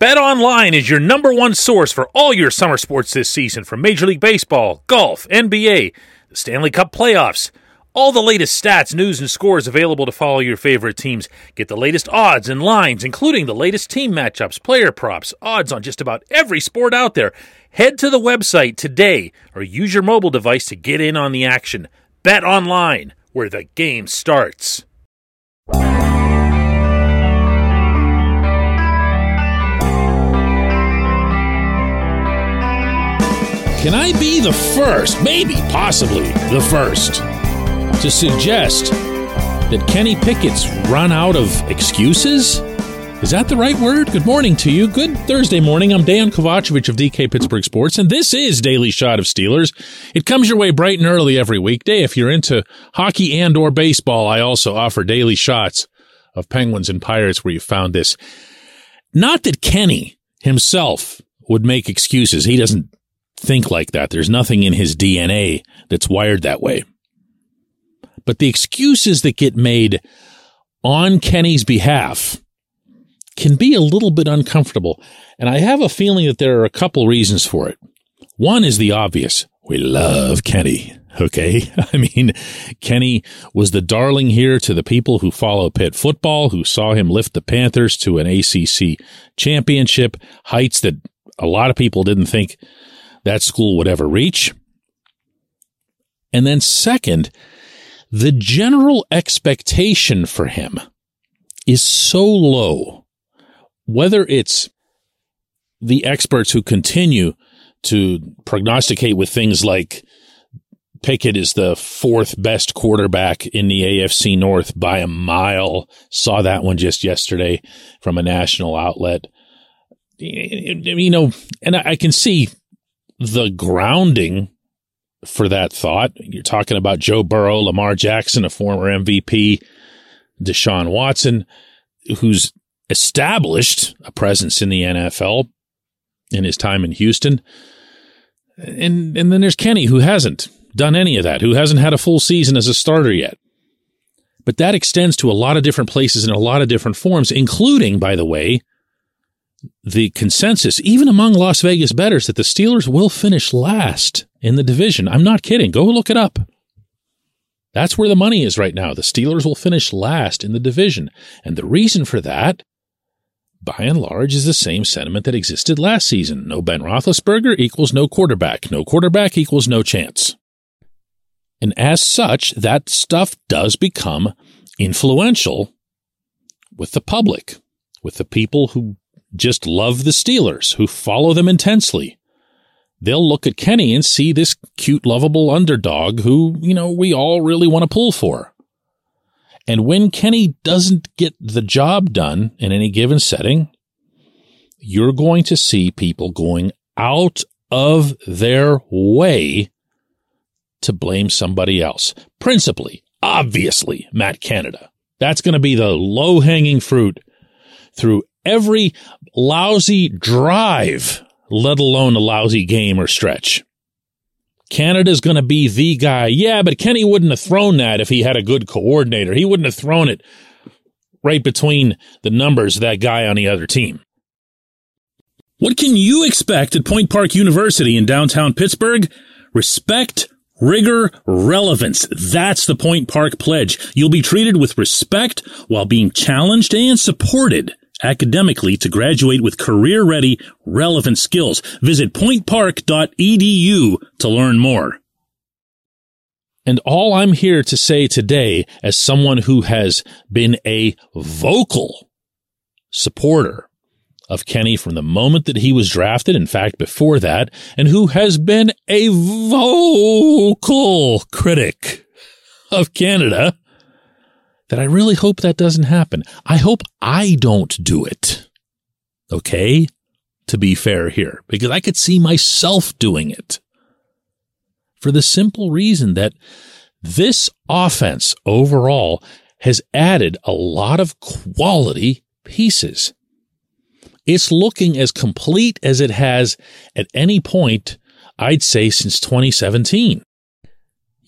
Bet Online is your number one source for all your summer sports this season from Major League Baseball, golf, NBA, the Stanley Cup playoffs. All the latest stats, news, and scores available to follow your favorite teams. Get the latest odds and lines, including the latest team matchups, player props, odds on just about every sport out there. Head to the website today or use your mobile device to get in on the action. Bet Online, where the game starts. Can I be the first, maybe, possibly the first, to suggest that Kenny Pickett's run out of excuses? Is that the right word? Good morning to you. Good Thursday morning. I'm Dejan Kovacevic of DK Pittsburgh Sports, and this is Daily Shot of Steelers. It comes your way bright and early every weekday. If you're into hockey and or baseball, I also offer daily shots of Penguins and Pirates where you found this. Not that Kenny himself would make excuses. He doesn't think like that. There's nothing in his DNA that's wired that way. But the excuses that get made on Kenny's behalf can be a little bit uncomfortable. And I have a feeling that there are a couple reasons for it. One is the obvious. We love Kenny. Okay. I mean, Kenny was the darling here to the people who follow Pitt football, who saw him lift the Panthers to an ACC championship, heights that a lot of people didn't think that school would ever reach. And then second, the general expectation for him is so low, whether it's the experts who continue to prognosticate with things like Pickett is the fourth best quarterback in the AFC North by a mile. Saw that one just yesterday from a national outlet. You know, and I can see the grounding for that thought. You're talking about Joe Burrow, Lamar Jackson, a former MVP, Deshaun Watson, who's established a presence in the NFL in his time in Houston. And and then there's Kenny who hasn't done any of that, who hasn't had a full season as a starter yet. But that extends to a lot of different places in a lot of different forms, including, by the way, the consensus, even among Las Vegas bettors, that the Steelers will finish last in the division. I'm not kidding. Go look it up. That's where the money is right now. The Steelers will finish last in the division. And the reason for that, by and large, is the same sentiment that existed last season. No Ben Roethlisberger equals no quarterback. No quarterback equals no chance. And as such, that stuff does become influential with the public, with the people who just love the Steelers, who follow them intensely. They'll look at Kenny and see this cute, lovable underdog who, you know, we all really want to pull for. And when Kenny doesn't get the job done in any given setting, you're going to see people going out of their way to blame somebody else. Principally, obviously, Matt Canada. That's going to be the low hanging fruit through every lousy drive, let alone a lousy game or stretch. Canada's going to be the guy. Yeah, but Kenny wouldn't have thrown that if he had a good coordinator. He wouldn't have thrown it right between the numbers of that guy on the other team. What can you expect at Point Park University in downtown Pittsburgh? Respect, rigor, relevance. That's the Point Park pledge. You'll be treated with respect while being challenged and supported academically to graduate with career ready, relevant skills. Visit pointpark.edu to learn more. And all I'm here to say today, as someone who has been a vocal supporter of Kenny from the moment that he was drafted, in fact, before that, and who has been a vocal critic of Canada, that I really hope that doesn't happen. I hope I don't do it. Okay? To be fair here, because I could see myself doing it. For the simple reason that this offense overall has added a lot of quality pieces. It's looking as complete as it has at any point, I'd say, since 2017.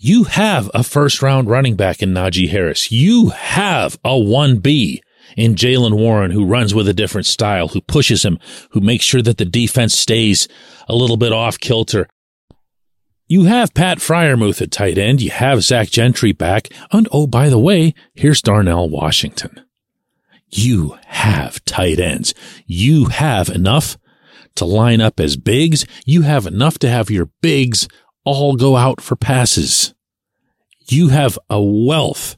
You have a first round running back in Najee Harris. You have a 1B in Jaylen Warren, who runs with a different style, who pushes him, who makes sure that the defense stays a little bit off kilter. You have Pat Freiermuth at tight end. You have Zach Gentry back. And oh, by the way, here's Darnell Washington. You have tight ends. You have enough to line up as bigs. You have enough to have your bigs all go out for passes. You have a wealth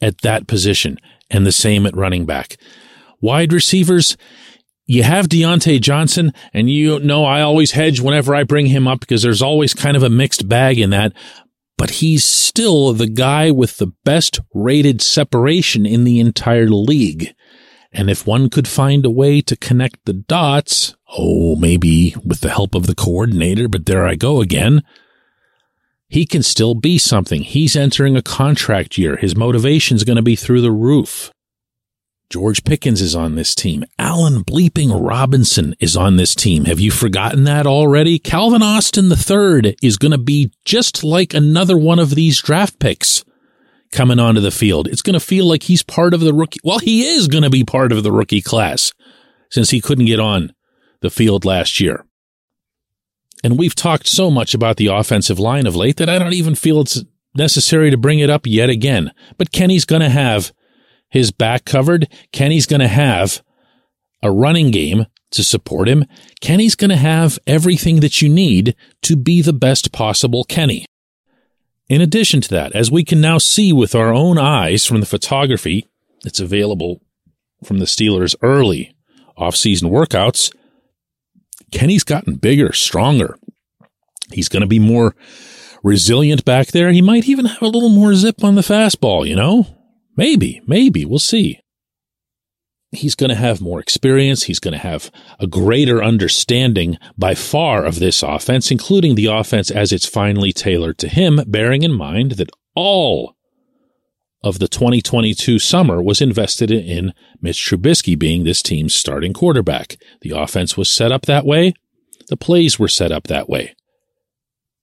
at that position and the same at running back. Wide receivers, you have Diontae Johnson, and you know I always hedge whenever I bring him up because there's always kind of a mixed bag in that. But he's still the guy with the best rated separation in the entire league. And if one could find a way to connect the dots, oh, maybe with the help of the coordinator, but there I go again, he can still be something. He's entering a contract year. His motivation's going to be through the roof. George Pickens is on this team. Allen Bleeping Robinson is on this team. Have you forgotten that already? Calvin Austin III is going to be just like another one of these draft picks coming onto the field. It's going to feel like he's part of the rookie. Well, he is going to be part of the rookie class since he couldn't get on the field last year. And we've talked so much about the offensive line of late that I don't even feel it's necessary to bring it up yet again. But Kenny's going to have his back covered. Kenny's going to have a running game to support him. Kenny's going to have everything that you need to be the best possible Kenny. In addition to that, as we can now see with our own eyes from the photography that's available from the Steelers' early offseason workouts, Kenny's gotten bigger, stronger. He's going to be more resilient back there. He might even have a little more zip on the fastball, you know? Maybe, maybe. We'll see. He's going to have more experience. He's going to have a greater understanding by far of this offense, including the offense as it's finally tailored to him, bearing in mind that all of the 2022 summer was invested in Mitch Trubisky being this team's starting quarterback. The offense was set up that way. The plays were set up that way.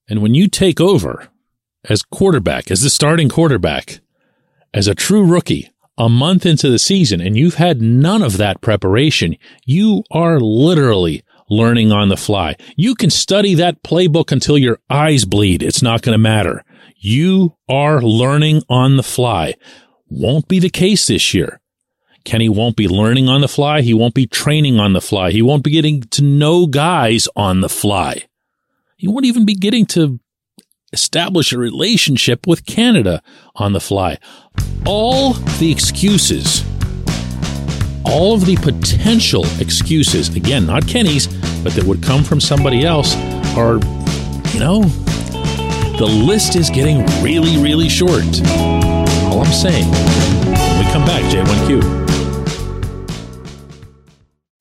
And when you take over as quarterback, as the starting quarterback, as a true rookie, a month into the season, and you've had none of that preparation, you are literally learning on the fly. You can study that playbook until your eyes bleed. It's not going to matter. You are learning on the fly. Won't be the case this year. Kenny won't be learning on the fly. He won't be training on the fly. He won't be getting to know guys on the fly. He won't even be getting to establish a relationship with Canada on the fly. All the excuses, all of the potential excuses, again, not Kenny's, but that would come from somebody else, are, you know, the list is getting really, really short. All I'm saying, when we come back, J1Q.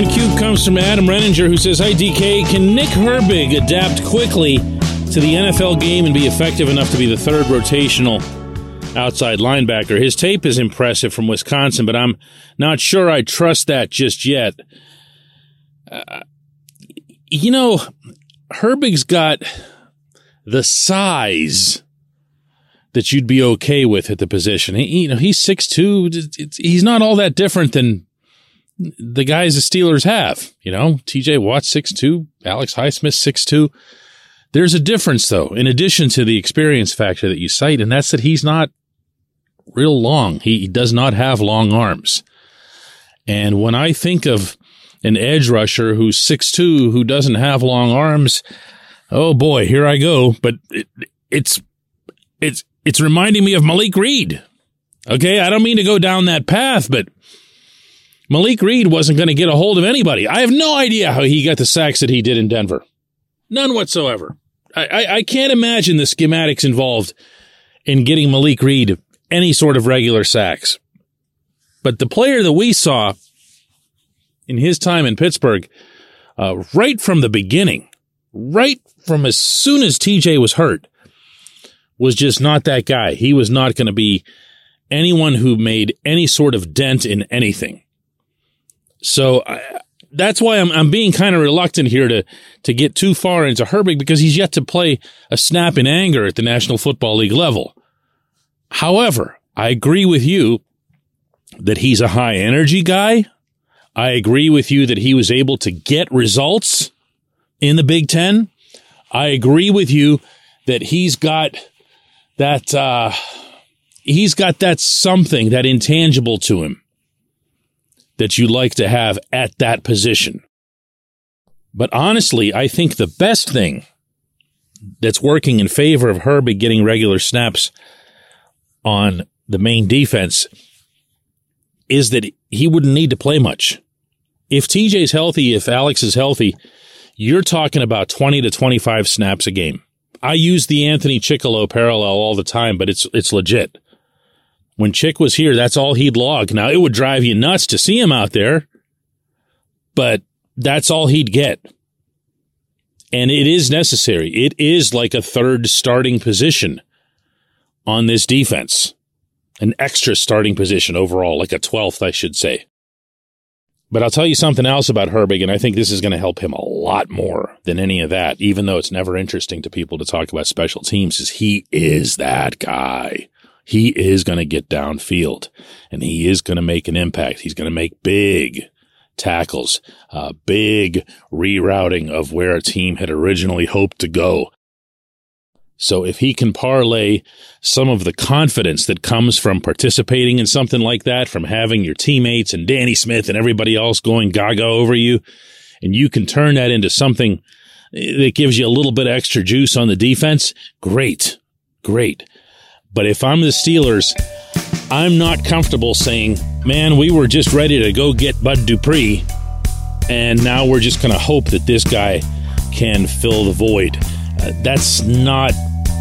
J1Q comes from Adam Renninger, who says, Hi, DK. Can Nick Herbig adapt quickly to the NFL game and be effective enough to be the third rotational outside linebacker? His tape is impressive from Wisconsin, but I'm not sure I trust that just yet. Uh, you know, Herbig's got the size that you'd be okay with at the position. He, you know, he's 6'2". He's not all that different than the guys the Steelers have. You know, TJ Watt six two, Alex Highsmith six two. There's a difference though, in addition to the experience factor that you cite, and that's that he's not real long. He, does not have long arms. And when I think of an edge rusher who's six two who doesn't have long arms, oh boy, here I go. But it, it's it's it's reminding me of Malik Reed. Okay, I don't mean to go down that path, but Malik Reed wasn't going to get a hold of anybody. I have no idea how he got the sacks that he did in Denver. None whatsoever. I, I, I can't imagine the schematics involved in getting Malik Reed any sort of regular sacks. But the player that we saw in his time in Pittsburgh, uh, right from the beginning, right from as soon as TJ was hurt, was just not that guy. He was not going to be anyone who made any sort of dent in anything. So I, that's why I'm, I'm being kind of reluctant here to, to get too far into Herbig because he's yet to play a snap in anger at the National Football League level. However, I agree with you that he's a high energy guy. I agree with you that he was able to get results in the Big Ten. I agree with you that he's got that, uh, he's got that something, that intangible to him that you like to have at that position. But honestly, I think the best thing that's working in favor of Herbig getting regular snaps on the main defense is that he wouldn't need to play much. If TJ's healthy, if Alex is healthy, you're talking about 20 to 25 snaps a game. I use the Anthony Chickillo parallel all the time, but it's it's legit. When Chick was here, that's all he'd log. Now it would drive you nuts to see him out there, but that's all he'd get. And it is necessary. It is like a third starting position on this defense an extra starting position overall, like a 12th, I should say. But I'll tell you something else about Herbig, and I think this is going to help him a lot more than any of that, even though it's never interesting to people to talk about special teams, is he is that guy. He is going to get downfield and he is going to make an impact. He's going to make big tackles, uh, big rerouting of where a team had originally hoped to go. So if he can parlay some of the confidence that comes from participating in something like that, from having your teammates and Danny Smith and everybody else going gaga over you, and you can turn that into something that gives you a little bit extra juice on the defense, great, great. But if I'm the Steelers, I'm not comfortable saying, man, we were just ready to go get Bud Dupree, and now we're just going to hope that this guy can fill the void. Uh, that's not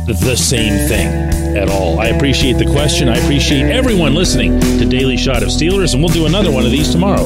the same thing at all. I appreciate the question. I appreciate everyone listening to Daily Shot of Steelers, and we'll do another one of these tomorrow.